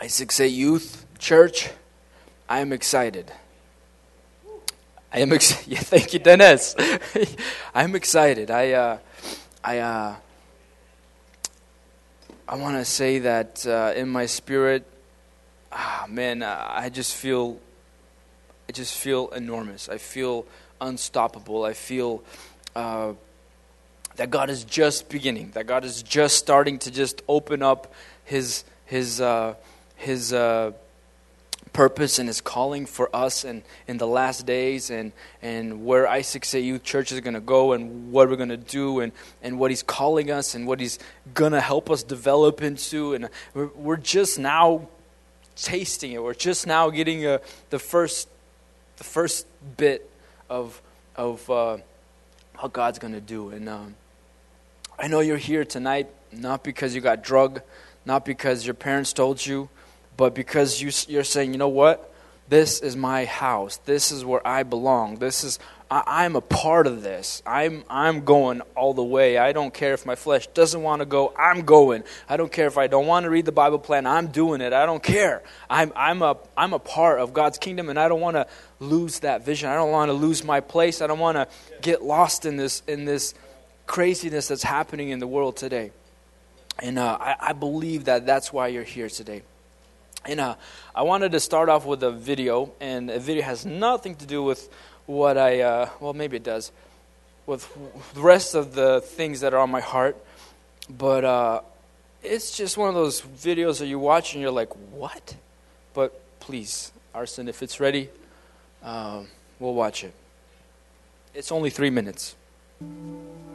I6A Youth Church, I am excited. I am excited. Yeah, thank you, Dennis. I'm excited. I, uh, I, uh, I want to say that uh, in my spirit, ah, man, uh, I just feel, I just feel enormous. I feel unstoppable. I feel uh, that God is just beginning. That God is just starting to just open up His His uh, His uh, purpose and His calling for us and in the last days and and where I6A Youth Church is going to go and what we're going to do and and what He's calling us and what He's going to help us develop into and we're, we're just now tasting it. We're just now getting a, the first the first bit of of uh, what God's going to do. And um, I know you're here tonight not because you got drug, not because your parents told you, but because you, you're saying, you know what? This is my house. This is where I belong. This is I, am a part of this. I'm I'm going all the way. I don't care if my flesh doesn't want to go. I'm going. I don't care if I don't want to read the Bible plan. I'm doing it. I don't care. I'm I'm a I'm a part of God's kingdom, and I don't want to lose that vision. I don't want to lose my place. I don't want to get lost in this in this craziness that's happening in the world today. And uh, I, I believe that that's why you're here today. And uh, I wanted to start off with a video, and a video has nothing to do with what I, uh, well, maybe it does, with the rest of the things that are on my heart. But uh, it's just one of those videos that you watch and you're like, what? But please, Arson, if it's ready, um, we'll watch it. It's only three minutes.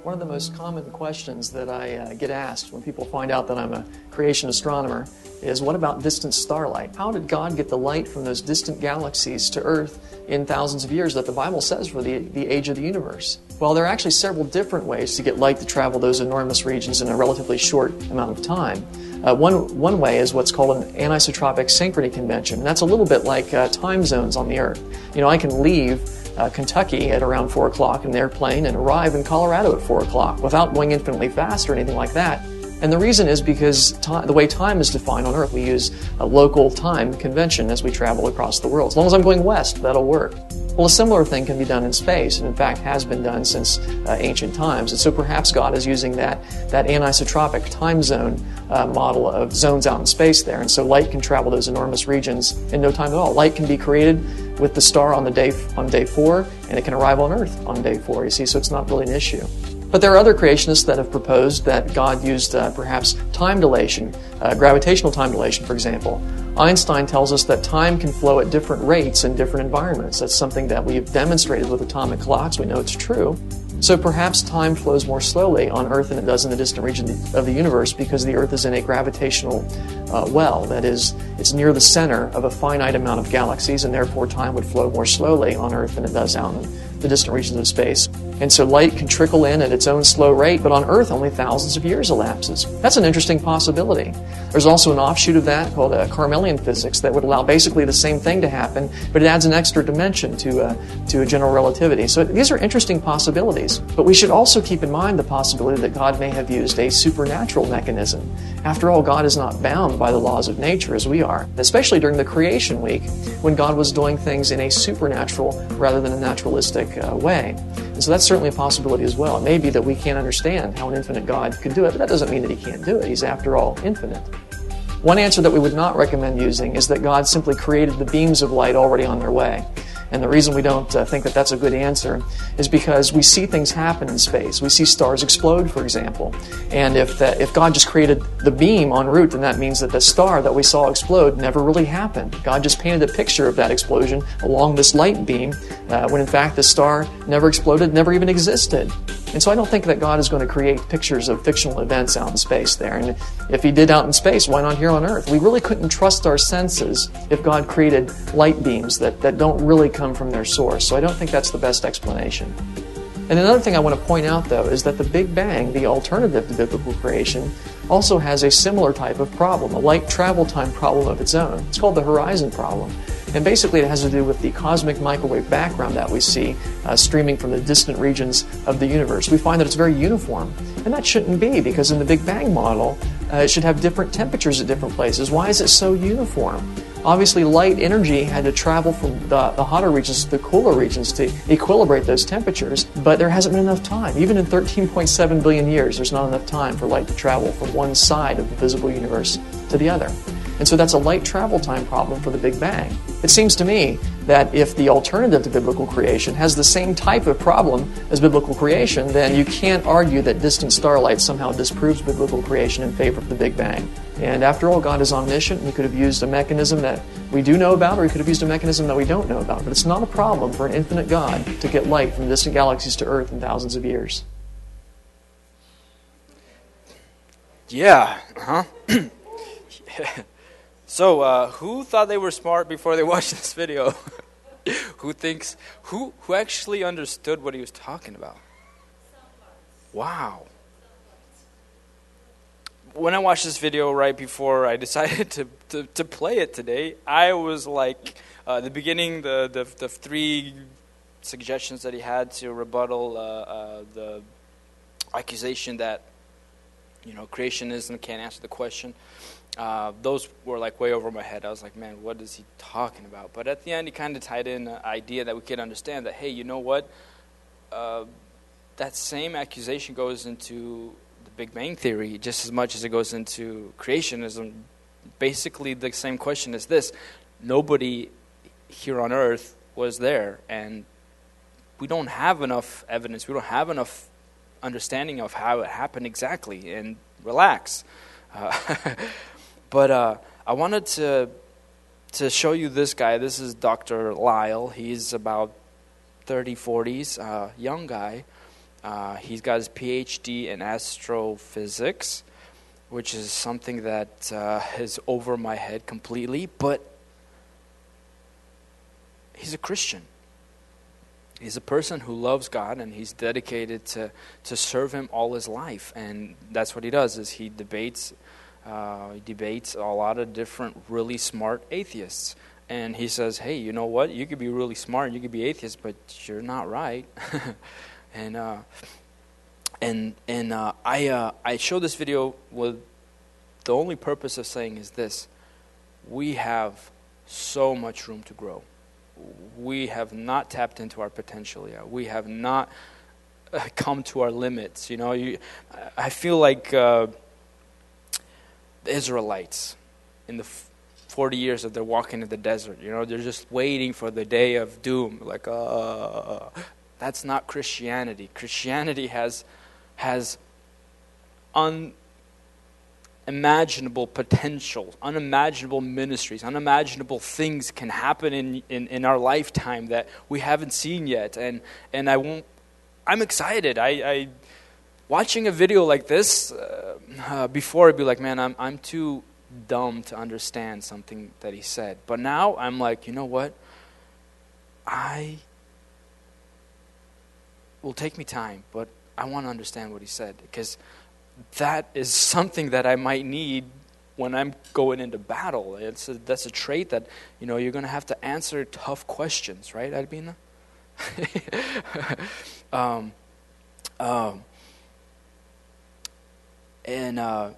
One of the most common questions that I uh, get asked when people find out that I'm a creation astronomer is what about distant starlight? How did God get the light from those distant galaxies to Earth in thousands of years that the Bible says for the, the age of the universe? Well, there are actually several different ways to get light to travel those enormous regions in a relatively short amount of time. Uh, one, one way is what's called an anisotropic synchrony convention. And that's a little bit like uh, time zones on the Earth. You know, I can leave uh, Kentucky at around 4 o'clock in an airplane and arrive in Colorado at 4 o'clock without going infinitely fast or anything like that. And the reason is because time, the way time is defined on Earth, we use a local time convention as we travel across the world. As long as I'm going west, that'll work. Well, a similar thing can be done in space, and in fact has been done since uh, ancient times. And so perhaps God is using that, that anisotropic time zone uh, model of zones out in space there. And so light can travel those enormous regions in no time at all. Light can be created with the star on the day on day four, and it can arrive on Earth on day four. You see, so it's not really an issue. But there are other creationists that have proposed that God used uh, perhaps time dilation, uh, gravitational time dilation, for example. Einstein tells us that time can flow at different rates in different environments. That's something that we've demonstrated with atomic clocks. We know it's true. So perhaps time flows more slowly on Earth than it does in the distant region of the universe because the Earth is in a gravitational uh, well. That is, it's near the center of a finite amount of galaxies, and therefore time would flow more slowly on Earth than it does out in the distant regions of space. And so light can trickle in at its own slow rate, but on Earth only thousands of years elapses. That's an interesting possibility. There's also an offshoot of that called uh, Carmelian physics that would allow basically the same thing to happen, but it adds an extra dimension to, uh, to general relativity. So these are interesting possibilities. But we should also keep in mind the possibility that God may have used a supernatural mechanism. After all, God is not bound by the laws of nature as we are, especially during the creation week when God was doing things in a supernatural rather than a naturalistic uh, way. And so that's certainly a possibility as well. It may be that we can't understand how an infinite God could do it, but that doesn't mean that he can't do it. He's, after all, infinite. One answer that we would not recommend using is that God simply created the beams of light already on their way. And the reason we don't uh, think that that's a good answer is because we see things happen in space. We see stars explode, for example. And if, that, if God just created the beam en route, then that means that the star that we saw explode never really happened. God just painted a picture of that explosion along this light beam, uh, when in fact the star never exploded, never even existed. And so I don't think that God is going to create pictures of fictional events out in space there. And if He did out in space, why not here on Earth? We really couldn't trust our senses if God created light beams that, that don't really come from their source. So I don't think that's the best explanation. And another thing I want to point out, though, is that the Big Bang, the alternative to biblical creation, also has a similar type of problem, a light travel time problem of its own. It's called the horizon problem. And basically, it has to do with the cosmic microwave background that we see uh, streaming from the distant regions of the universe. We find that it's very uniform. And that shouldn't be, because in the Big Bang model, uh, it should have different temperatures at different places? Why is it so uniform? Obviously, light energy had to travel from the, the hotter regions to the cooler regions to equilibrate those temperatures, but there hasn't been enough time. Even in 13.7 billion years, there's not enough time for light to travel from one side of the visible universe to the other. And so that's a light travel time problem for the Big Bang. It seems to me that if the alternative to biblical creation has the same type of problem as biblical creation, then you can't argue that distant starlight somehow disproves biblical creation in favor of the Big Bang. And after all, God is omniscient. He could have used a mechanism that we do know about, or He could have used a mechanism that we don't know about. But it's not a problem for an infinite God to get light from distant galaxies to Earth in thousands of years. Yeah, huh? So, uh, who thought they were smart before they watched this video? who thinks who who actually understood what he was talking about? Wow. When I watched this video right before I decided to, to, to play it today, I was like, uh, the beginning, the, the, the three suggestions that he had to rebuttal uh, uh, the accusation that you know creationism can't answer the question uh, those were like way over my head. I was like, man, what is he talking about? But at the end, he kind of tied in an idea that we could understand that, hey, you know what? Uh, that same accusation goes into the Big Bang Theory just as much as it goes into creationism. Basically, the same question is this nobody here on earth was there, and we don't have enough evidence, we don't have enough understanding of how it happened exactly. And relax. Uh, But uh, I wanted to to show you this guy. This is Dr. Lisle. He's about 30, 40s, uh, young guy. Uh, he's got his PhD in astrophysics, which is something that uh, is over my head completely. But he's a Christian. He's a person who loves God and he's dedicated to, to serve him all his life. And that's what he does is he debates uh, debates a lot of different really smart atheists. And he says, hey, you know what? You could be really smart, you could be atheist, but you're not right. and uh, and and uh, I uh, I show this video with the only purpose of saying is this: we have so much room to grow. We have not tapped into our potential yet. We have not uh, come to our limits. You know, you, I feel like uh, the Israelites in the 40 years that they're walking in the desert. You know, they're just waiting for the day of doom. Like, uh, that's not Christianity. Christianity has, has unimaginable potential, unimaginable ministries, unimaginable things can happen in, in, in our lifetime that we haven't seen yet. And, and I won't, I'm excited. I, I watching a video like this uh, uh, before I'd be like, man, I'm, I'm too dumb to understand something that he said. But now I'm like, you know what? I will take me time, but I want to understand what he said because that is something that I might need when I'm going into battle. It's a, that's a trait that you know you're going to have to answer tough questions, right, Albina? um, um, and uh,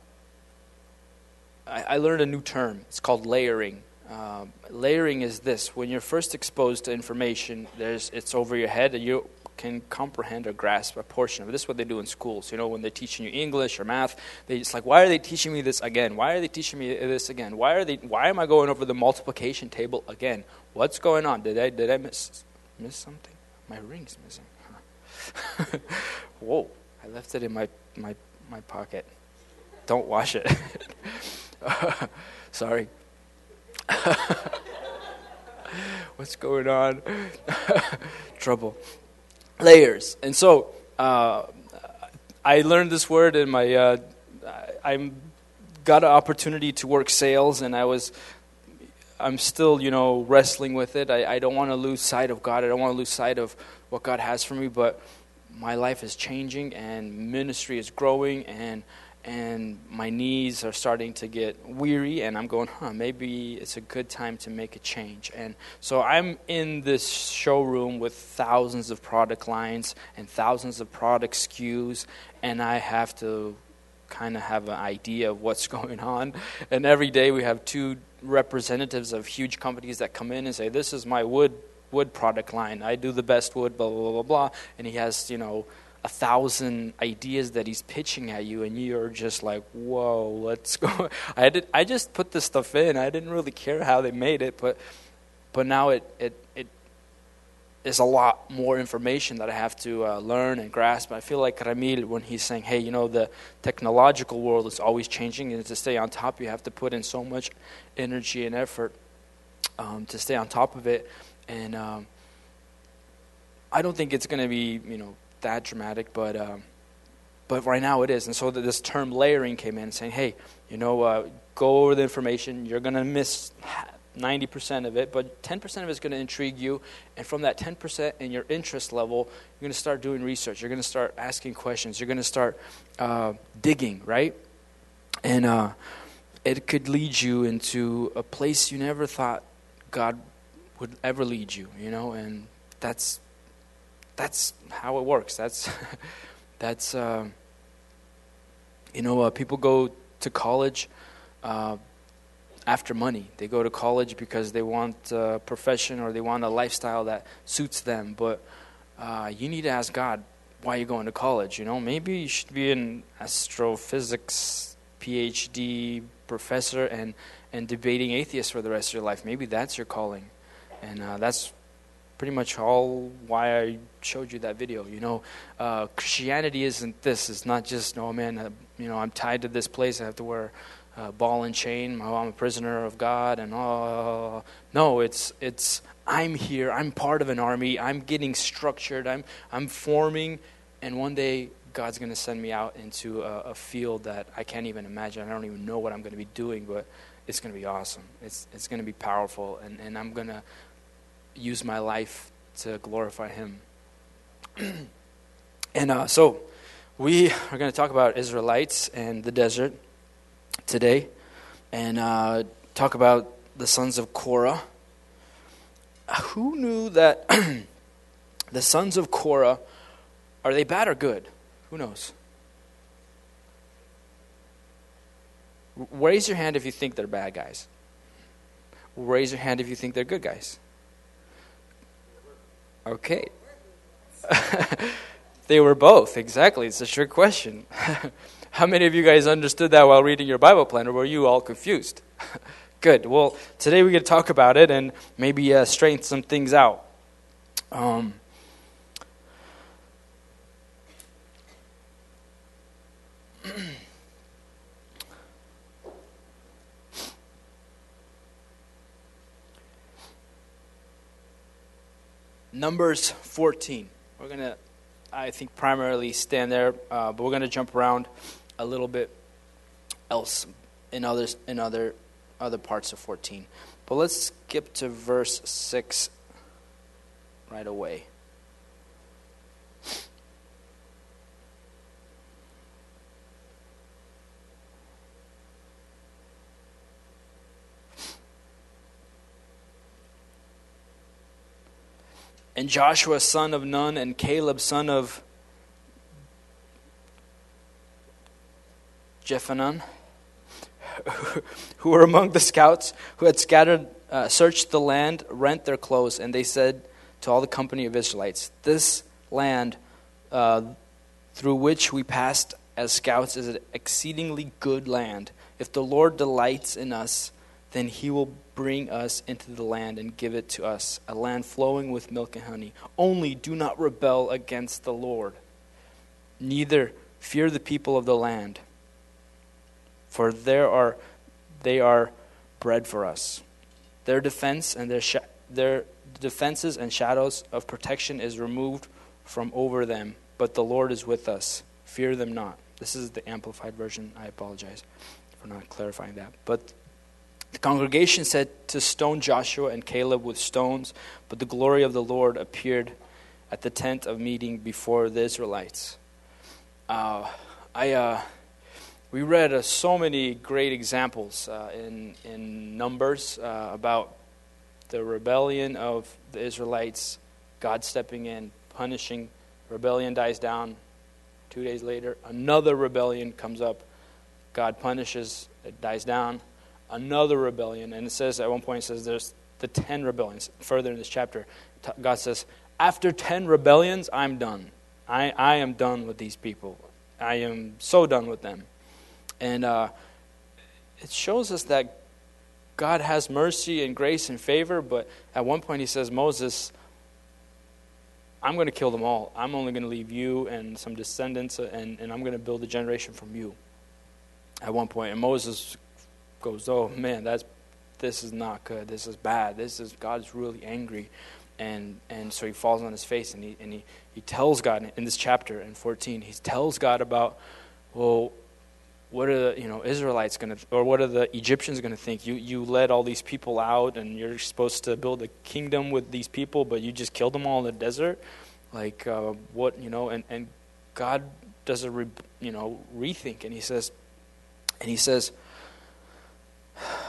I, I, learned a new term. It's called layering. Uh, layering is this: when you're first exposed to information, there's it's over your head, and you can comprehend or grasp a portion of it. This is what they do in schools. You know, when they're teaching you English or math, they like, why are they teaching me this again? Why are they teaching me this again? Why are they? Why am I going over the multiplication table again? What's going on? Did I did I miss miss something? My ring's missing. Whoa! I left it in my my my pocket. Don't wash it. Sorry. What's going on? Trouble. Layers. And so uh, I learned this word in my. Uh, I got an opportunity to work sales, and I was. I'm still, you know, wrestling with it. I, I don't want to lose sight of God. I don't want to lose sight of what God has for me. But my life is changing, and ministry is growing, and and my knees are starting to get weary and i'm going huh maybe it's a good time to make a change and so i'm in this showroom with thousands of product lines and thousands of product skus and i have to kind of have an idea of what's going on. And every day we have two representatives of huge companies that come in and say, "This is my wood wood product line. I do the best wood." Blah blah blah blah. And he has you know a thousand ideas that he's pitching at you, and you're just like, "Whoa, let's go." I did. I just put this stuff in. I didn't really care how they made it, but but now it it it is a lot more information that I have to uh, learn and grasp. I feel like Ramil when he's saying, "Hey, you know, the technological world is always changing, and to stay on top, you have to put in so much energy and effort um, to stay on top of it." And um, I don't think it's going to be, you know, that dramatic, but um, but right now it is. And so this term layering came in, saying, "Hey, you know, uh, go over the information. You're going to miss 90% of it, but 10% of it is going to intrigue you. And from that 10% in your interest level, you're going to start doing research. You're going to start asking questions. You're going to start uh, digging, right? And uh, it could lead you into a place you never thought God would ever lead you, you know? And that's that's how it works. That's that's uh, you know uh, people go to college uh, after money. They go to college because they want a profession or they want a lifestyle that suits them. But uh, you need to ask God why you're going to college. You know, maybe you should be an astrophysics PhD professor and and debating atheists for the rest of your life. Maybe that's your calling, and uh, that's pretty much all why I showed you that video. You know, uh, Christianity isn't this. It's not just, oh man, uh, you know, I'm tied to this place. I have to wear uh, ball and chain. Oh, I'm a prisoner of God, and oh no, it's it's I'm here. I'm part of an army. I'm getting structured. I'm I'm forming, and one day God's going to send me out into a, a, field that I can't even imagine. I don't even know what I'm going to be doing, but it's going to be awesome. It's it's going to be powerful, and and I'm going to use my life to glorify Him. and uh, so. We are going to talk about Israelites and the desert today and uh, talk about the sons of Korah. Who knew that the sons of Korah are they bad or good? Who knows? Raise your hand if you think they're bad guys. Raise your hand if you think they're good guys. Okay. they were both, exactly. It's a trick question. How many of you guys understood that while reading your Bible plan, or were you all confused? Good. Well, today we're going to talk about it and maybe uh, straighten some things out. Um, Numbers 14. We're going to, I think, primarily stand there, uh, but we're going to jump around a little bit else in others in other other parts of 14. But let's skip to verse 6 right away. And Joshua son of Nun and Caleb son of Jephunneh, who were among the scouts who had scattered, uh, searched the land, rent their clothes, and they said to all the company of Israelites, This land uh, through which we passed as scouts is an exceedingly good land. If the Lord delights in us, then he will bring us into the land and give it to us, a land flowing with milk and honey. Only do not rebel against the Lord, neither fear the people of the land for there are, they are bread for us. Their defense and their, sh- their defenses and shadows of protection is removed from over them, but the Lord is with us. Fear them not. This is the amplified version. I apologize for not clarifying that. But the congregation said to stone Joshua and Caleb with stones, but the glory of the Lord appeared at the tent of meeting before the Israelites. Uh, I. Uh, we read uh, so many great examples uh, in, in Numbers uh, about the rebellion of the Israelites, God stepping in, punishing. Rebellion dies down. Two days later, another rebellion comes up. God punishes, it dies down. Another rebellion, and it says at one point, it says there's the 10 rebellions. Further in this chapter, God says, After 10 rebellions, I'm done. I, I am done with these people. I am so done with them. And uh, it shows us that God has mercy and grace and favor, but at one point he says, Moses, I'm going to kill them all. I'm only going to leave you and some descendants, uh, and, and I'm going to build a generation from you. At one point, and Moses goes, "Oh man, that's this is not good. This is bad. This is God's really angry." And and so he falls on his face and he and he, he tells God in this chapter in 14, he tells God about, well, what are the you know Israelites going to or what are the Egyptians going to think? You you led all these people out and you're supposed to build a kingdom with these people, but you just killed them all in the desert. Like uh, what you know? And and God does a re, you know rethink and he says, and he says.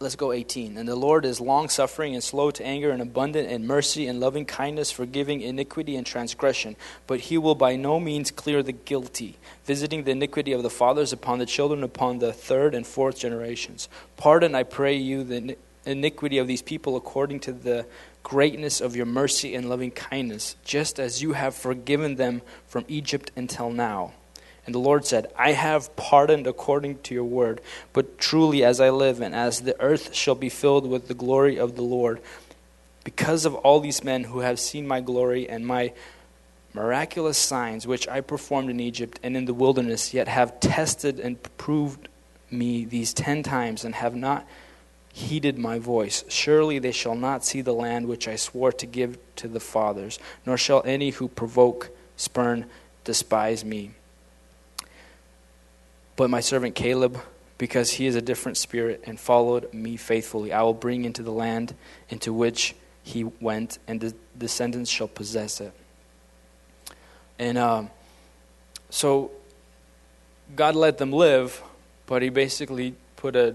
let's go 18. And the Lord is long suffering and slow to anger and abundant in mercy and loving kindness, forgiving iniquity and transgression. But he will by no means clear the guilty, visiting the iniquity of the fathers upon the children, upon the third and fourth generations. Pardon, I pray you, the iniquity of these people according to the greatness of your mercy and loving kindness, just as you have forgiven them from Egypt until now. And the Lord said, I have pardoned according to your word. But truly, as I live, and as the earth shall be filled with the glory of the Lord, because of all these men who have seen my glory and my miraculous signs which I performed in Egypt and in the wilderness, yet have tested and proved me these ten times, and have not heeded my voice. Surely they shall not see the land which I swore to give to the fathers, nor shall any who provoke, spurn, despise me. But my servant Caleb, because he is a different spirit and followed me faithfully, I will bring into the land into which he went, and the descendants shall possess it. And um, so God let them live, but he basically put a,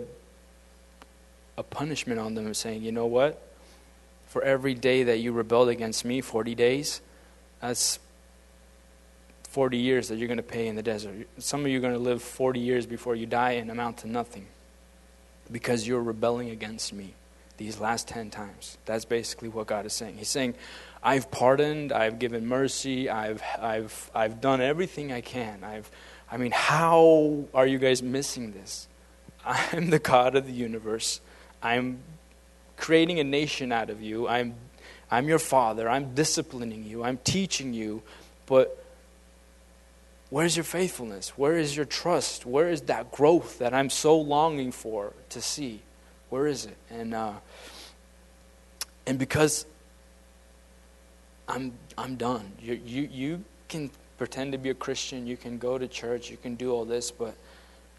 a punishment on them, saying, you know what? For every day that you rebelled against me, 40 days, that's 40 years that you're going to pay in the desert. Some of you are going to live 40 years before you die and amount to nothing because you're rebelling against me these last 10 times. That's basically what God is saying. He's saying, I've pardoned, I've given mercy, I've, I've, I've done everything I can. I've, I mean, how are you guys missing this? I'm the God of the universe. I'm creating a nation out of you. I'm, I'm your father. I'm disciplining you. I'm teaching you. But Where's your faithfulness? Where is your trust? Where is that growth that I'm so longing for to see? Where is it? And uh, and because I'm I'm done. You you you can pretend to be a Christian. You can go to church. You can do all this, but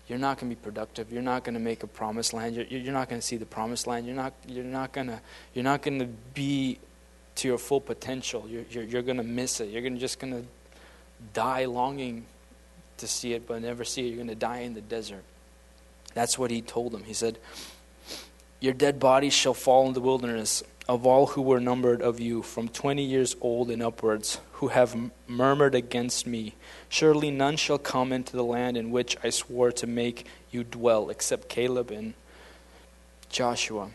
you're not going to be productive. You're not going to make a promised land. You're, you're not going to see the promised land. You're not you're not going to you're not going to be to your full potential. You're you're, you're going to miss it. You're gonna, just going to die longing to see it, but never see it. You're going to die in the desert. That's what he told them. He said, Your dead bodies shall fall in the wilderness of all who were numbered of you, from twenty years old and upwards, who have murmured against me. Surely none shall come into the land in which I swore to make you dwell, except Caleb and Joshua.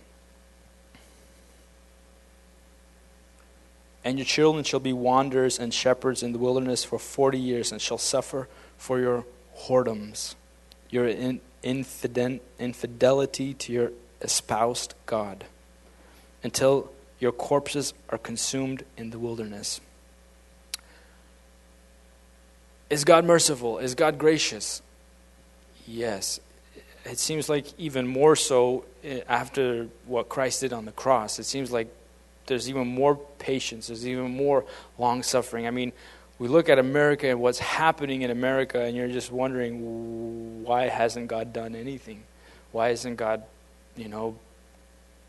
And your children shall be wanderers and shepherds in the wilderness for forty years, and shall suffer for your whoredoms, your in, infidelity to your espoused God, until your corpses are consumed in the wilderness. Is God merciful? Is God gracious? Yes. It seems like even more so eh, after what Christ did on the cross. It seems like there's even more patience, there's even more long suffering. I mean, we look at America and what's happening in America, and you're just wondering why hasn't God done anything? Why hasn't God, you know,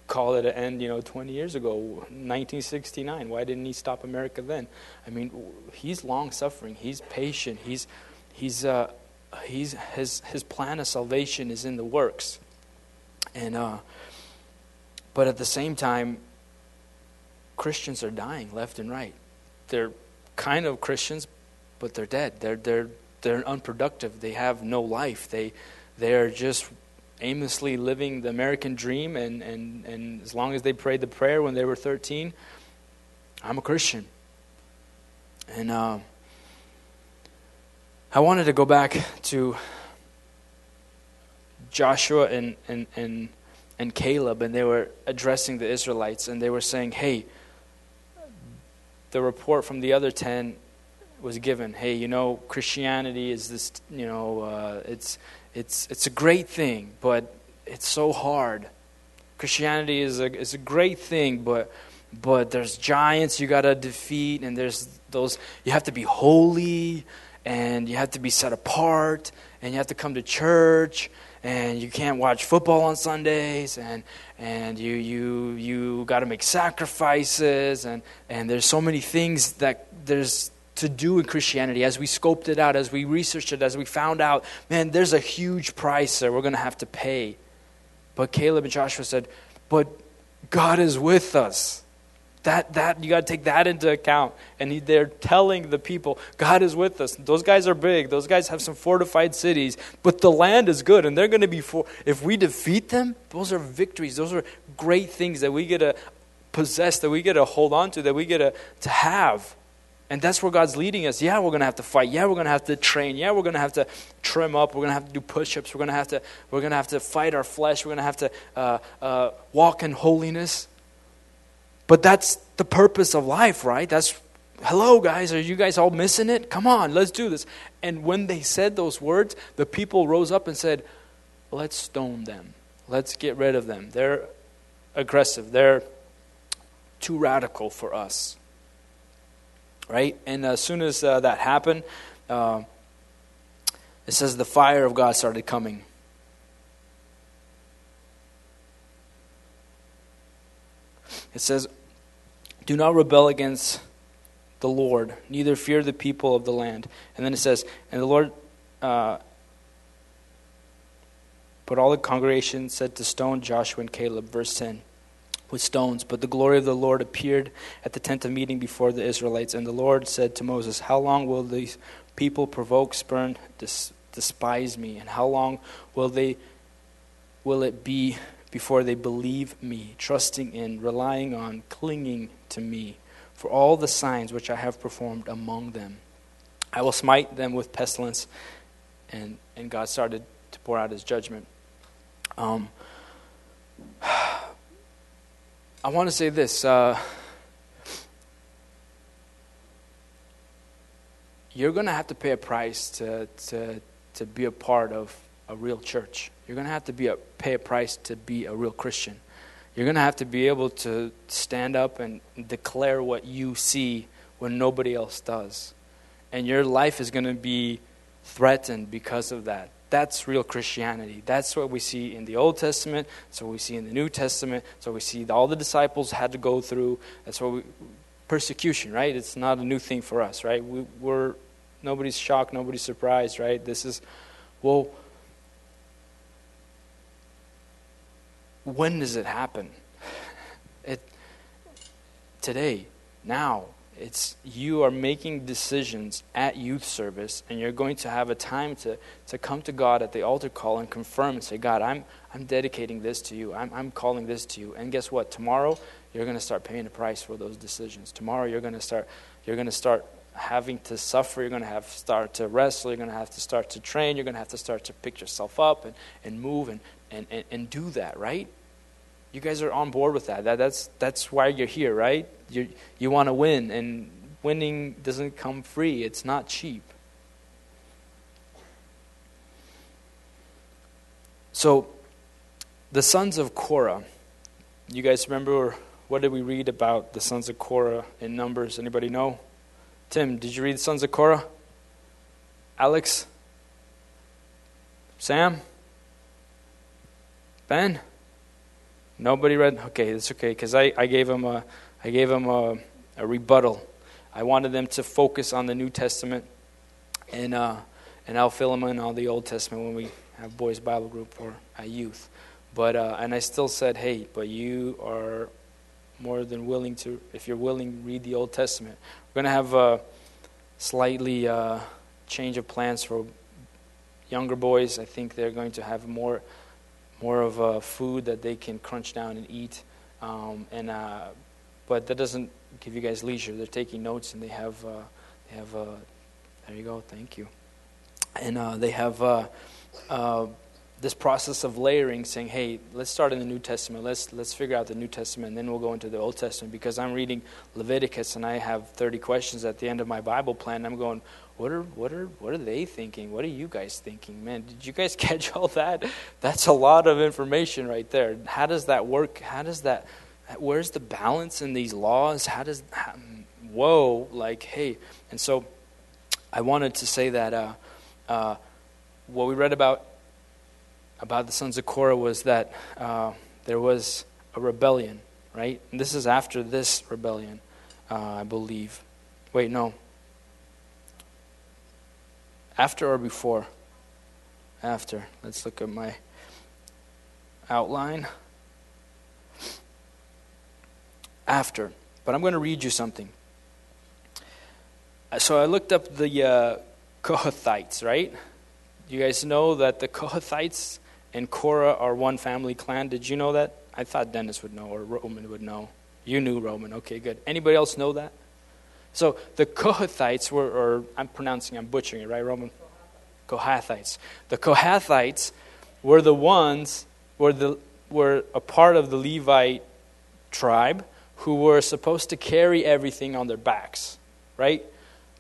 called it an end, you know, 20 years ago, 1969? Why didn't He stop America then? I mean, He's long suffering. He's patient. He's, he's, uh, he's his his plan of salvation is in the works, and uh, but at the same time, Christians are dying left and right. They're kind of Christians, but they're dead. They're, they're, they're unproductive. They have no life. They, they're just aimlessly living the American dream, and, and, and as long as they prayed the prayer when they were 13, I'm a Christian. And uh, I wanted to go back to Joshua and, and, and, and Caleb, and they were addressing the Israelites, and they were saying, hey, the report from the other 10 was given. Hey you know christianity is this you know uh, it's it's it's a great thing but it's so hard. Christianity is a is a great thing but but there's giants you got to defeat and there's those you have to be holy and you have to be set apart and you have to come to church and you can't watch football on Sundays, and and you you you got to make sacrifices, and and there's so many things that there's to do in Christianity. As we scoped it out, as we researched it, as we found out, man, there's a huge price that we're going to have to pay. But Caleb and Joshua said, but God is with us. That, that you got to take that into account. And he, they're telling the people, God is with us. Those guys are big. Those guys have some fortified cities, but the land is good, and they're going to be for. If we defeat them, those are victories. Those are great things that we get to possess, that we get to hold on to, that we get to, to have. And that's where God's leading us. Yeah, we're going to have to fight. Yeah, we're going to have to train. Yeah, we're going to have to trim up. We're going to have to do push-ups. We're going to have to. We're going to have to fight our flesh. We're going to have to uh, uh, walk in holiness. But that's the purpose of life, right? That's, hello, guys, are you guys all missing it? Come on, let's do this. And when they said those words, the people rose up and said, let's stone them. Let's get rid of them. They're aggressive. They're too radical for us. Right? And as soon as uh, that happened, uh, it says the fire of God started coming. It says, Do not rebel against the Lord, neither fear the people of the land. And then it says, And the Lord, uh, but all the congregation said to stone Joshua and Caleb, verse 10, with stones. But the glory of the Lord appeared at the tent of meeting before the Israelites. And the Lord said to Moses, How long will these people provoke, spurn, despise me? And how long will they will it be before they believe me, trusting in, relying on, clinging to me, for all the signs which I have performed among them. I will smite them with pestilence. And, and God started to pour out his judgment. Um, I want to say this. Uh, you're going to have to pay a price to, to, to be a part of a real church. You're going to have to be a, pay a price to be a real Christian. You're going to have to be able to stand up and declare what you see when nobody else does. And your life is going to be threatened because of that. That's real Christianity. That's what we see in the Old Testament. That's what we see in the New Testament. That's what we see all the disciples had to go through. That's what we, persecution, right? It's not a new thing for us, right? We, we're nobody's shocked, nobody's surprised, right? This is well when does it happen? It, today, now. It's you are making decisions at youth service, and you're going to have a time to, to come to God at the altar call and confirm and say, God, I'm, I'm dedicating this to you. I'm, I'm calling this to you. And guess what? Tomorrow, you're going to start paying a price for those decisions. Tomorrow, you're to start, you're going to start having to suffer. You're going to have to start to wrestle. You're going to have to start to train. You're going to have to start to pick yourself up and, and move and, and, and, and do that, right? You guys are on board with that. that that's, that's why you're here, right? You, you want to win, and winning doesn't come free, it's not cheap. So, the sons of Korah. You guys remember what did we read about the sons of Korah in Numbers? Anybody know? Tim, did you read sons of Korah? Alex? Sam? Ben? Nobody read. Okay, it's okay because I, I gave them a I gave them a, a, rebuttal. I wanted them to focus on the New Testament, and uh, and I'll fill them in on the Old Testament when we have boys Bible group or at youth. But uh, and I still said, hey, but you are more than willing to, if you're willing, read the Old Testament. We're going to have a slightly uh, change of plans for younger boys. I think they're going to have more more of a food that they can crunch down and eat. Um, and uh, but that doesn't give you guys leisure. They're taking notes and they have uh, they have uh, there you go. Thank you. And uh, they have uh, uh, this process of layering, saying, "Hey, let's start in the New Testament. Let's let's figure out the New Testament, and then we'll go into the Old Testament." Because I'm reading Leviticus, and I have 30 questions at the end of my Bible plan. I'm going, "What are what are what are they thinking? What are you guys thinking? Man, did you guys catch all that? That's a lot of information right there. How does that work? How does that? Where's the balance in these laws? How does? How, whoa! Like, hey, and so I wanted to say that uh, uh, what we read about about the sons of Korah was that uh, there was a rebellion, right? And this is after this rebellion, uh, I believe. Wait, no. After or before? After. Let's look at my outline. After. But I'm going to read you something. So I looked up the uh, Kohathites, right? You guys know that the Kohathites and Korah are one family clan. Did you know that? I thought Dennis would know or Roman would know. You knew Roman. Okay, good. Anybody else know that? So the Kohathites were, or I'm pronouncing, I'm butchering it, right, Roman? Kohathites. The Kohathites were the ones, were, the, were a part of the Levite tribe who were supposed to carry everything on their backs, right?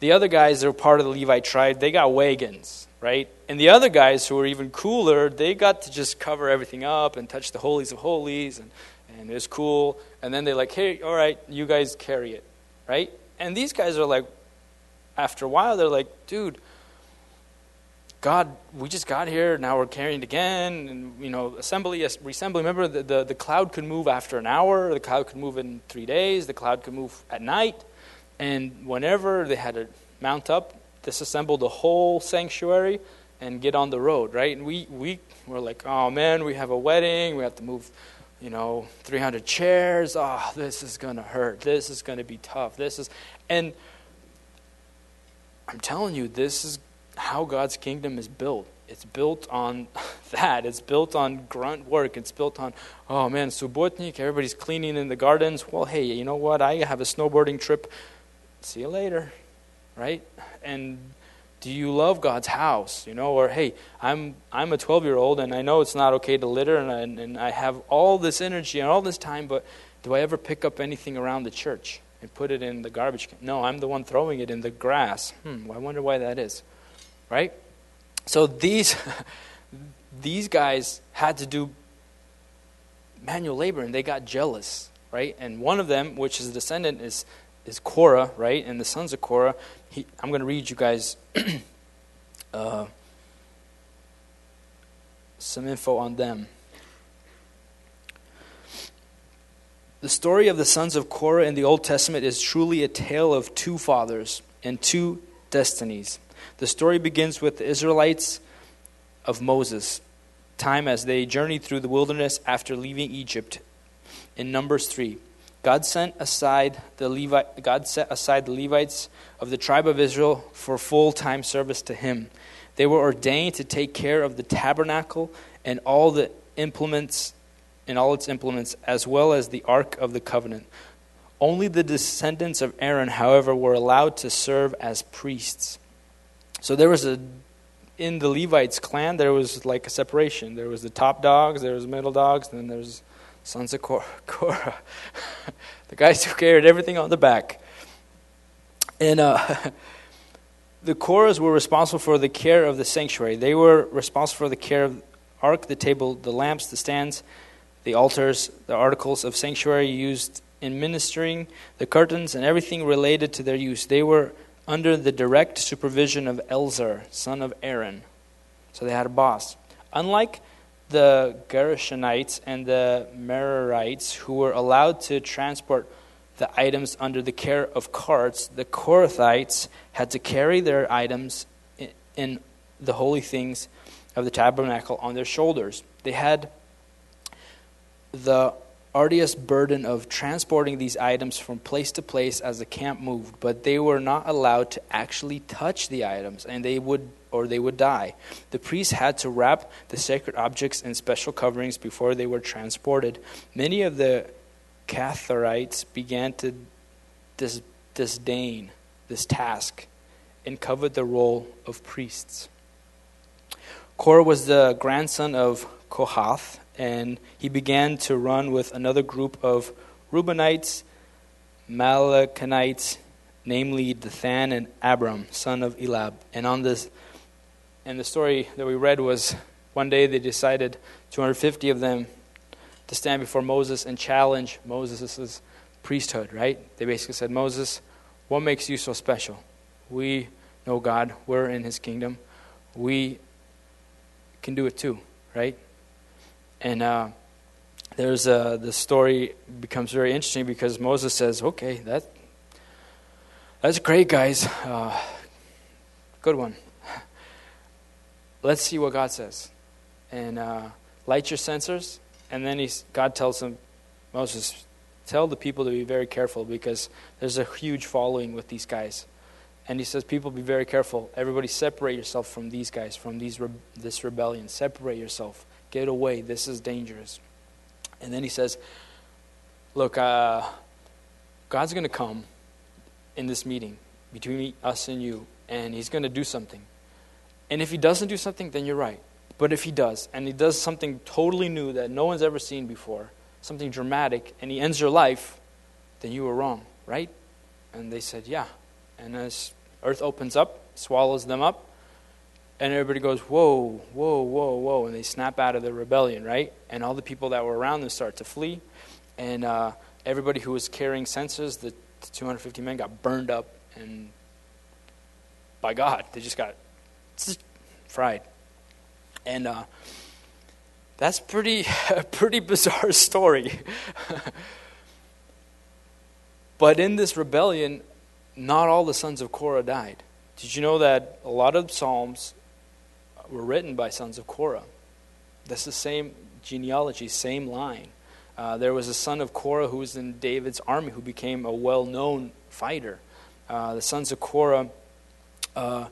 The other guys that were part of the Levite tribe, they got wagons, right? And the other guys who were even cooler, they got to just cover everything up and touch the holies of holies, and, and it was cool. And then they're like, hey, all right, you guys carry it, right? And these guys are like, after a while, they're like, dude, God, we just got here, now we're carrying it again. And, you know, assembly, reassembly. Remember, the, the, the cloud could move after an hour, the cloud could move in three days, the cloud could move at night. And whenever they had to mount up, disassemble the whole sanctuary and get on the road, right? And we, we were like, oh man, we have a wedding, we have to move, you know, 300 chairs. Oh, this is going to hurt. This is going to be tough. This is, and I'm telling you, this is how God's kingdom is built. It's built on that. It's built on grunt work. It's built on, oh man, subotnik, everybody's cleaning in the gardens. Well, hey, you know what? I have a snowboarding trip. See you later right? And do you love God's house? You know, or hey, I'm I'm a 12 year old and I know it's not okay to litter and I, and I have all this energy and all this time, but do I ever pick up anything around the church and put it in the garbage can? No, I'm the one throwing it in the grass. Hmm, I wonder why that is, right? So these these guys had to do manual labor and they got jealous, right? And one of them, which is a descendant, is is Korah, right? And the sons of Korah, he, I'm going to read you guys uh, some info on them. The story of the sons of Korah in the Old Testament is truly a tale of two fathers and two destinies. The story begins with the Israelites of Moses' time as they journeyed through the wilderness after leaving Egypt in Numbers 3. God sent aside the Levi- God set aside the Levites of the tribe of Israel for full-time service to him. They were ordained to take care of the tabernacle and all the implements and all its implements as well as the ark of the covenant. Only the descendants of Aaron, however, were allowed to serve as priests. So there was a in the Levites clan there was like a separation. There was the top dogs, there was middle dogs, and then there's sons of Korah, the guys who carried everything on the back. And uh, the Korahs were responsible for the care of the sanctuary. They were responsible for the care of the ark, the table, the lamps, the stands, the altars, the articles of sanctuary used in ministering, the curtains, and everything related to their use. They were under the direct supervision of Eleazar, son of Aaron. So they had a boss. Unlike the Gershonites and the Merarites, who were allowed to transport the items under the care of carts, the Kohathites had to carry their items in, in the holy things of the tabernacle on their shoulders. They had the arduous burden of transporting these items from place to place as the camp moved, but they were not allowed to actually touch the items, and they would or they would die. The priests had to wrap the sacred objects in special coverings before they were transported. Many of the Kohathites began to dis- disdain this task and covered the role of priests. Korah was the grandson of Kohath, and he began to run with another group of Reubenites, Malachanites, namely Dathan and Abiram, son of Eliab. And on this, and the story that we read was one day they decided 250 of them to stand before Moses and challenge Moses' priesthood, right? They basically said, Moses, what makes you so special? We know God, we're in his kingdom. We can do it too, right? And uh, there's the story becomes very interesting because Moses says, "Okay, that that's great, guys. Uh, good one. Let's see what God says." And uh, light your censers, and then God tells him, Moses, tell the people to be very careful because there's a huge following with these guys. And he says, People, be very careful. Everybody, separate yourself from these guys, from these re- this rebellion. Separate yourself. Get away. This is dangerous. And then he says, Look, uh, God's going to come in this meeting between us and you, and he's going to do something. And if he doesn't do something, then you're right. But if he does, and he does something totally new that no one's ever seen before, something dramatic, and he ends your life, then you were wrong, right? And they said, Yeah. And as earth opens up, swallows them up, and everybody goes, whoa, whoa, whoa, whoa, and they snap out of the rebellion, right? And all the people that were around them start to flee, and uh, everybody who was carrying censers, the 250 men, got burned up, and by God, they just got fried. And uh, that's pretty, a pretty bizarre story. but in this rebellion, not all the sons of Korah died. Did you know that a lot of Psalms were written by sons of Korah? That's the same genealogy, same line. Uh, there was a son of Korah who was in David's army who became a well known fighter. Uh, the sons of Korah, uh,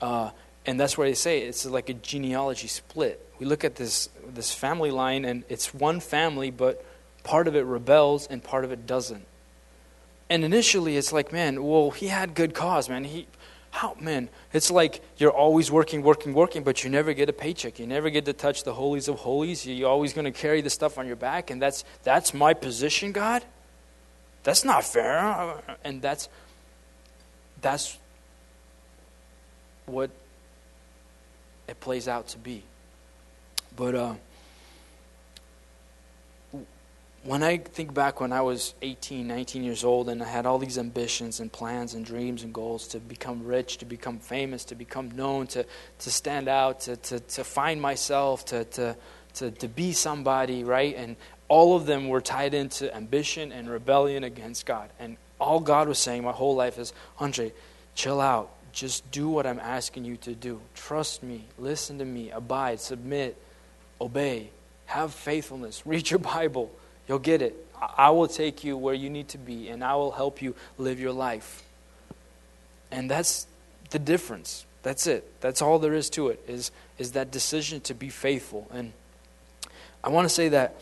uh, and that's where they say it's like a genealogy split. We look at this, this family line, and it's one family, but part of it rebels and part of it doesn't. And initially, it's like, man, well, he had good cause, man. He, how, man, it's like you're always working, working, working, but you never get a paycheck. You never get to touch the holies of holies. You're always going to carry the stuff on your back, and that's that's my position, God. That's not fair, and that's that's what it plays out to be. But uh, when I think back when I was 18, 19 years old, and I had all these ambitions and plans and dreams and goals to become rich, to become famous, to become known, to, to stand out, to, to, to find myself, to, to, to, to be somebody, right? And all of them were tied into ambition and rebellion against God. And all God was saying my whole life is, Andre, chill out. Just do what I'm asking you to do. Trust me. Listen to me. Abide. Submit. Obey. Have faithfulness. Read your Bible You'll get it. I will take you where you need to be, and I will help you live your life. And that's the difference. That's it. That's all there is to it, is, is that decision to be faithful. And I want to say that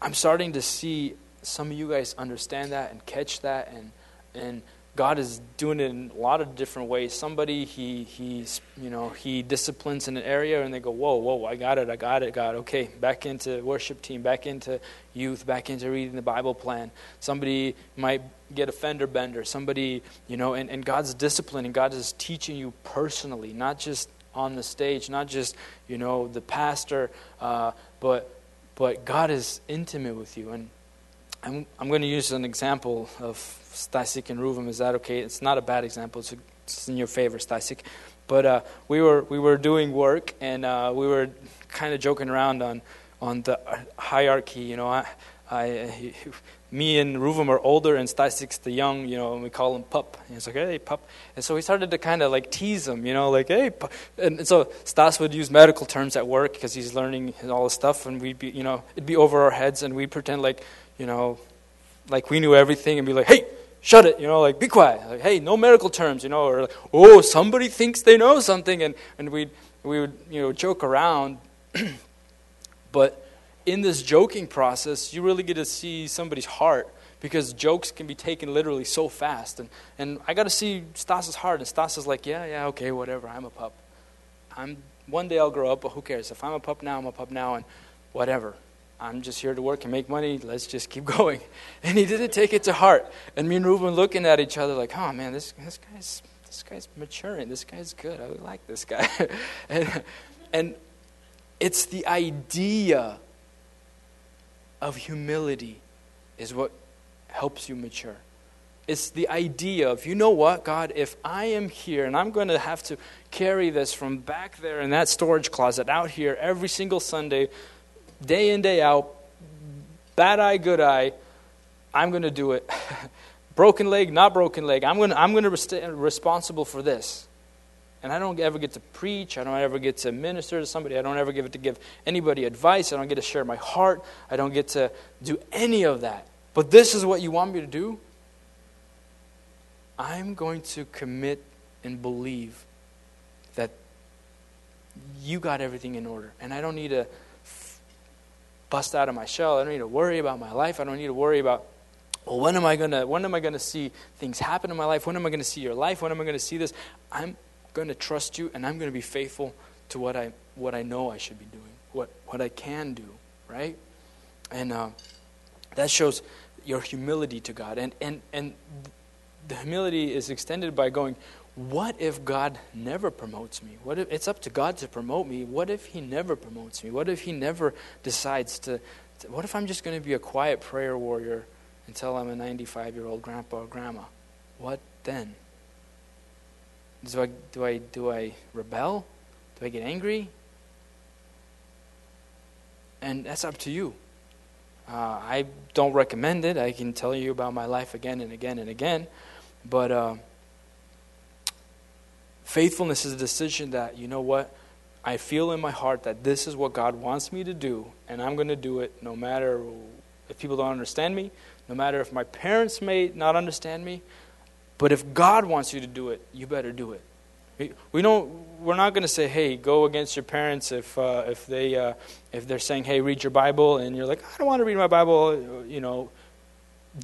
I'm starting to see some of you guys understand that and catch that and, and God is doing it in a lot of different ways. Somebody he he's you know he disciplines in an area and they go whoa whoa I got it I got it God okay back into worship team back into youth back into reading the Bible plan. Somebody might get a fender bender. Somebody you know and, and God's disciplining. God is teaching you personally, not just on the stage, not just you know the pastor, uh, but but God is intimate with you and. I'm, I'm going to use an example of Stasik and Ruvum. Is that okay? It's not a bad example. It's, a, it's in your favor, Stasik. But uh, we were we were doing work and uh, we were kind of joking around on on the hierarchy. You know, I, I me and Ruvum are older and Stasik's the young, you know, and we call him pup. And he's like, hey, pup. And so we started to kind of like tease him, you know, like, hey, pup. And, so Stas would use medical terms at work because he's learning all this stuff, and we'd be, you know, it'd be over our heads, and we'd pretend like, you know, like we knew everything and be like, hey, shut it, you know, like, be quiet. Like, hey, no medical terms, you know, or like, oh, somebody thinks they know something. And, and we'd, we would, you know, joke around. but in this joking process, you really get to see somebody's heart because jokes can be taken literally so fast. And, and I got to see Stas's heart. And Stas is like, yeah, yeah, okay, whatever. I'm a pup. I'm, one day I'll grow up, but who cares? If I'm a pup now, I'm a pup now, and whatever. I'm just here to work and make money. Let's just keep going. And he didn't take it to heart. And me and Ruben looking at each other like, oh man, this, this guy's this guy's maturing. This guy's good. I like this guy. and, and it's the idea of humility is what helps you mature. It's the idea of, you know what, God, if I am here and I'm going to have to carry this from back there in that storage closet out here every single Sunday, day in, day out, bad eye, good eye, I'm going to do it. broken leg, not broken leg. I'm going to, I'm going to be responsible for this. And I don't ever get to preach. I don't ever get to minister to somebody. I don't ever get to give anybody advice. I don't get to share my heart. I don't get to do any of that. But this is what you want me to do? I'm going to commit and believe that you got everything in order. And I don't need to bust out of my shell. I don't need to worry about my life. I don't need to worry about well, when am I gonna when am I gonna see things happen in my life? When am I gonna see your life? When am I gonna see this? I'm gonna trust you and I'm gonna be faithful to what I what I know I should be doing, what what I can do, right? And uh, that shows your humility to God. And and and the humility is extended by going, what if God never promotes me? What if it's up to God to promote me? What if He never promotes me? What if He never decides to? to what if I'm just going to be a quiet prayer warrior? until I'm a 95 year old grandpa or grandma. What then? Do I, do, I, do I rebel? Do I get angry? And that's up to you. Uh, I don't recommend it. I can tell you about my life again and again and again. But uh, faithfulness is a decision that, you know what? I feel in my heart that this is what God wants me to do, and I'm going to do it no matter if people don't understand me, no matter if my parents may not understand me, but if God wants you to do it, you better do it. We, don't. We're not going to say, "Hey, go against your parents if uh, if they uh, if they're saying, "Hey, read your Bible," and you're like, "I don't want to read my Bible." You know,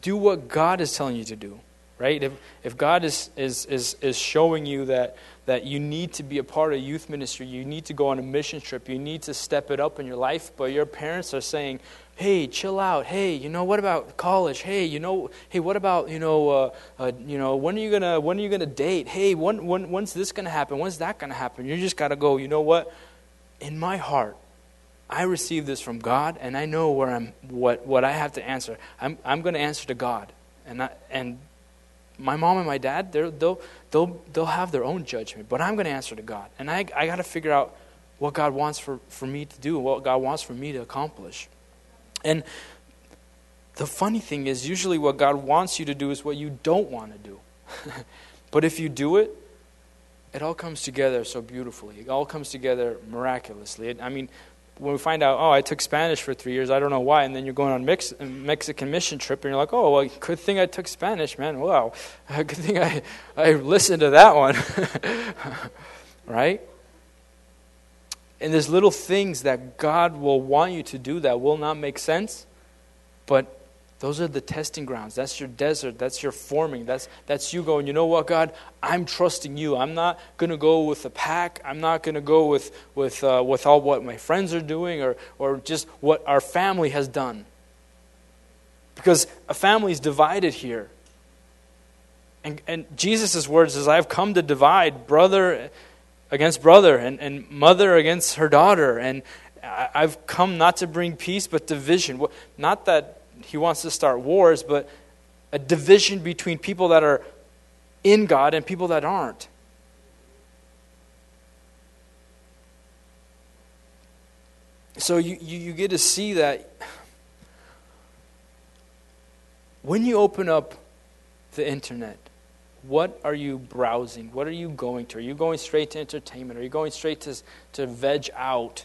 do what God is telling you to do, right? If if God is is is is showing you that that you need to be a part of youth ministry, you need to go on a mission trip, you need to step it up in your life, but your parents are saying, hey, chill out. Hey, you know, what about college? Hey, you know, hey, what about, you know, uh, uh, you know, when are you gonna, when are you gonna date? Hey, when, when, when's this gonna happen? When's that gonna happen? You just gotta go. You know what? In my heart, I receive this from God, and I know where I'm, what, what I have to answer. I'm, I'm gonna answer to God, and I, and my mom and my dad, they'll, they'll, they'll have their own judgment, but I'm going to answer to God. And I, I got to figure out what God wants for, for me to do, what God wants for me to accomplish. And the funny thing is, usually what God wants you to do is what you don't want to do. but if you do it, it all comes together so beautifully. It all comes together miraculously. I mean, when we find out, oh, I took Spanish for three years, I don't know why, and then you're going on Mex- Mexican mission trip, and you're like, oh, well, good thing I took Spanish, man. Wow, good thing I, I listened to that one. right? And there's little things that God will want you to do that will not make sense, but those are the testing grounds. That's your desert. That's your forming. That's, that's you going, you know what, God? I'm trusting you. I'm not going to go with the pack. I'm not going to go with, with, uh, with all what my friends are doing or, or just what our family has done. Because a family is divided here. And, and Jesus' words is, I've come to divide brother against brother and, and mother against her daughter. And I've come not to bring peace, but division. Not that he wants to start wars, but a division between people that are in God and people that aren't. So you, you, you get to see that when you open up the internet, what are you browsing? What are you going to? Are you going straight to entertainment? Are you going straight to, to veg out?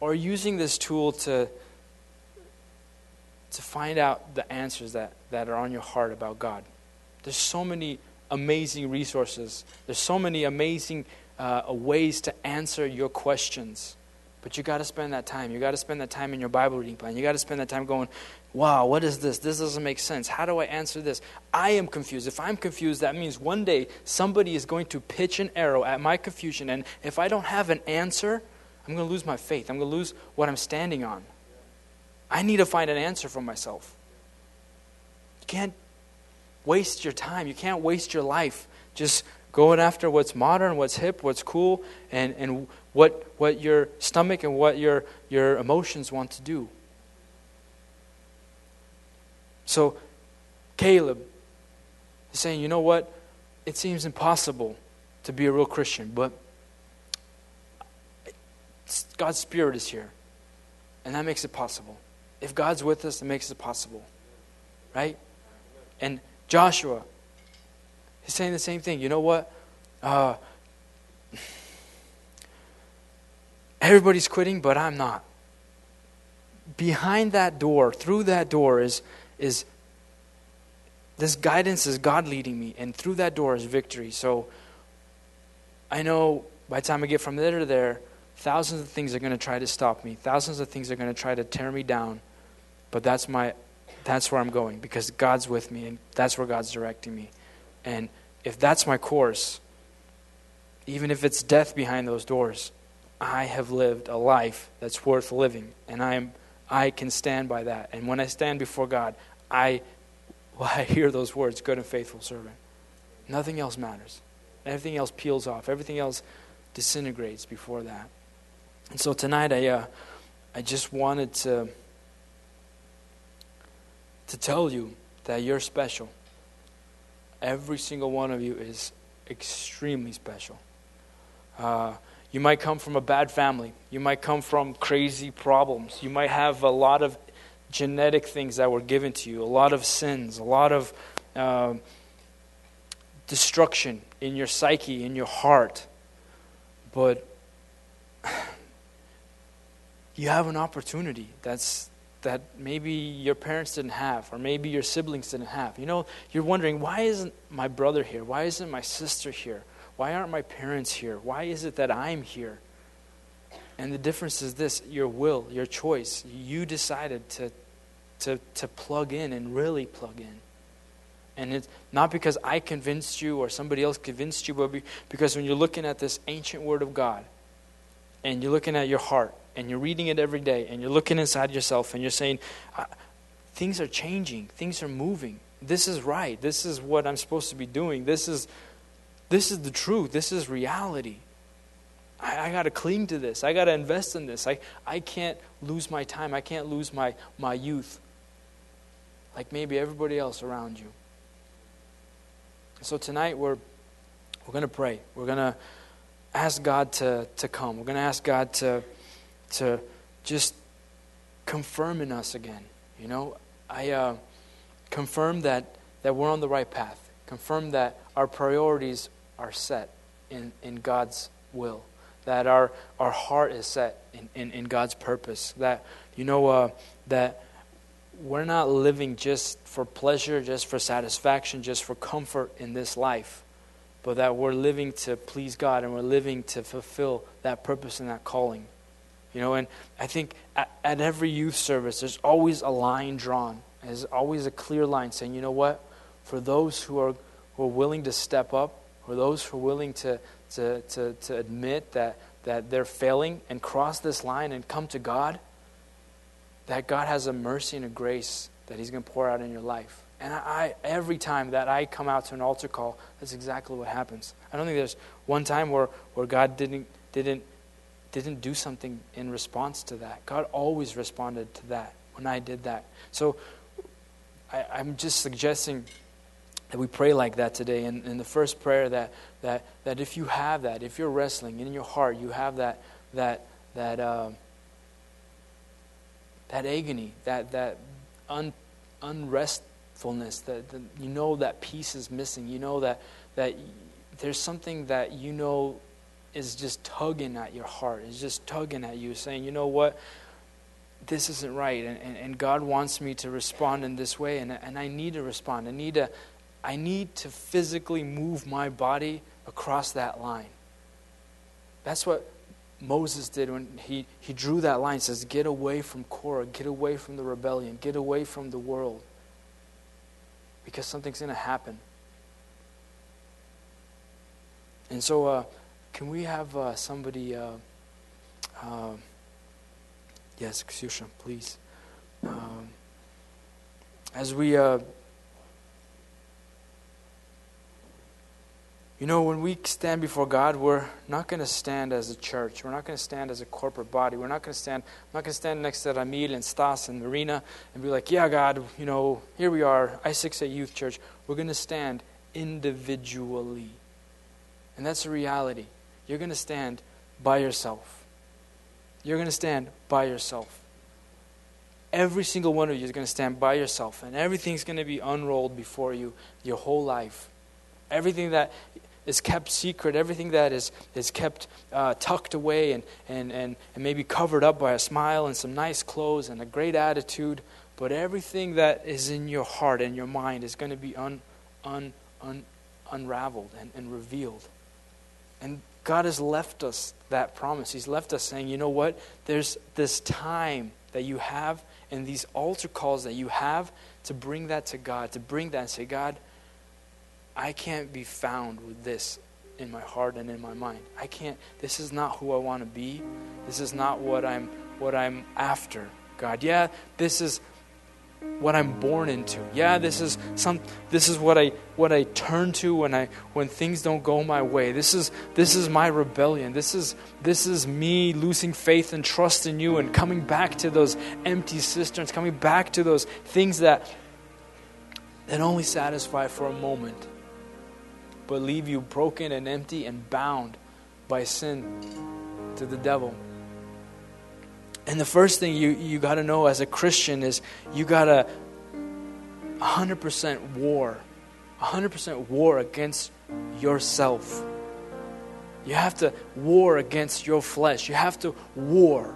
Or using this tool to, to find out the answers that, that are on your heart about God? There's so many amazing resources, there's so many amazing uh, ways to answer your questions. But you got to spend that time. You got to spend that time in your Bible reading plan. You got to spend that time going, wow, what is this? This doesn't make sense. How do I answer this? I am confused. If I'm confused, that means one day somebody is going to pitch an arrow at my confusion. And if I don't have an answer, I'm going to lose my faith. I'm going to lose what I'm standing on. I need to find an answer for myself. You can't waste your time. You can't waste your life just going after what's modern, what's hip, what's cool, and, and what, what your stomach and what your, your emotions want to do. So, Caleb is saying, you know what? It seems impossible to be a real Christian, but God's Spirit is here. And that makes it possible. If God's with us, it makes it possible. Right? And Joshua He's saying the same thing. You know what? Uh, everybody's quitting, but I'm not. Behind that door, through that door, is, is this guidance is God leading me, and through that door is victory. So I know by the time I get from there to there, thousands of things are going to try to stop me. Thousands of things are going to try to tear me down. But that's my that's where I'm going because God's with me and that's where God's directing me. And if that's my course, even if it's death behind those doors, I have lived a life that's worth living. And I, am, I can stand by that. And when I stand before God, I, well, I hear those words good and faithful servant. Nothing else matters. Everything else peels off, everything else disintegrates before that. And so tonight, I, uh, I just wanted to, to tell you that you're special. Every single one of you is extremely special. Uh, you might come from a bad family. You might come from crazy problems. You might have a lot of genetic things that were given to you, a lot of sins, a lot of uh, destruction in your psyche, in your heart. But you have an opportunity that's that maybe your parents didn't have, or maybe your siblings didn't have. You know, you're wondering, why isn't my brother here? Why isn't my sister here? Why aren't my parents here? Why is it that I'm here? And the difference is this your will, your choice. You decided to, to, to plug in and really plug in. And it's not because I convinced you or somebody else convinced you, but because when you're looking at this ancient word of God and you're looking at your heart and you're reading it every day and you're looking inside yourself and you're saying, things are changing, things are moving. This is right. This is what I'm supposed to be doing. This is, this is the truth. This is reality. I, I got to cling to this. I got to invest in this. I, I can't lose my time. I can't lose my, my youth like maybe everybody else around you. So tonight we're, we're going to pray. We're going to ask God to, to come. We're going to ask God to to just confirm in us again. You know, I uh, confirm that, that we're on the right path, confirm that our priorities are set in, in God's will, that our, our heart is set in, in, in God's purpose, that, you know, uh, that we're not living just for pleasure, just for satisfaction, just for comfort in this life, but that we're living to please God and we're living to fulfill that purpose and that calling. You know, and I think at, at every youth service, there's always a line drawn. There's always a clear line saying, you know what? For those who are, who are willing to step up, for those who are willing to, to, to, to admit that, that they're failing and cross this line and come to God, that God has a mercy and a grace that He's going to pour out in your life. And I, I, every time that I come out to an altar call, that's exactly what happens. I don't think there's one time where, where God didn't, didn't didn't do something in response to that. God always responded to that when I did that. So I, am just suggesting that we pray like that today. And in the first prayer, that, that, that if you have that, if you're wrestling in your heart, you have that, that, that, uh, that agony, that, that un, unrestfulness, that, that you know that peace is missing. You know that, that there's something that you know is just tugging at your heart, is just tugging at you, saying, you know what? This isn't right. And, and, and God wants me to respond in this way, and, and I need to respond. I need to, I need to physically move my body across that line. That's what Moses did when he, he drew that line. He says, Get away from Korah, get away from the rebellion, get away from the world. Because something's going to happen. And so, uh, can we have uh, somebody? Uh, uh yes, Ksusha, please. Um, as we uh, You know, when we stand before God, we're not going to stand as a church. We're not going to stand as a corporate body. We're not going to stand. I'm not going to stand next to Ramil and Stas and Marina and be like, "Yeah, God, you know, here we are, I6A Youth Church." We're going to stand individually, and that's a reality. You're going to stand by yourself. You're going to stand by yourself. Every single one of you is going to stand by yourself, and everything's going to be unrolled before you your whole life. Everything that is kept secret, everything that is, is kept uh, tucked away and, and, and, and maybe covered up by a smile and some nice clothes and a great attitude, but everything that is in your heart and your mind is going to be un, un, un, unraveled and, and revealed. And God has left us that promise. He's left us saying, you know what? There's this time that you have and these altar calls that you have to bring that to God, to bring that and say, God, I can't be found with this in my heart and in my mind. I can't this is not who I want to be. This is not what I'm what I'm after. God, yeah, this is what I'm born into. Yeah, this is some this is what I what I turn to when I when things don't go my way. This is this is my rebellion. This is this is me losing faith and trust in you and coming back to those empty cisterns, coming back to those things that that only satisfy for a moment but leave you broken and empty and bound by sin to the devil. And the first thing you, you got to know as a Christian is you got to 100% war, 100% war against yourself. You have to war against your flesh. You have to war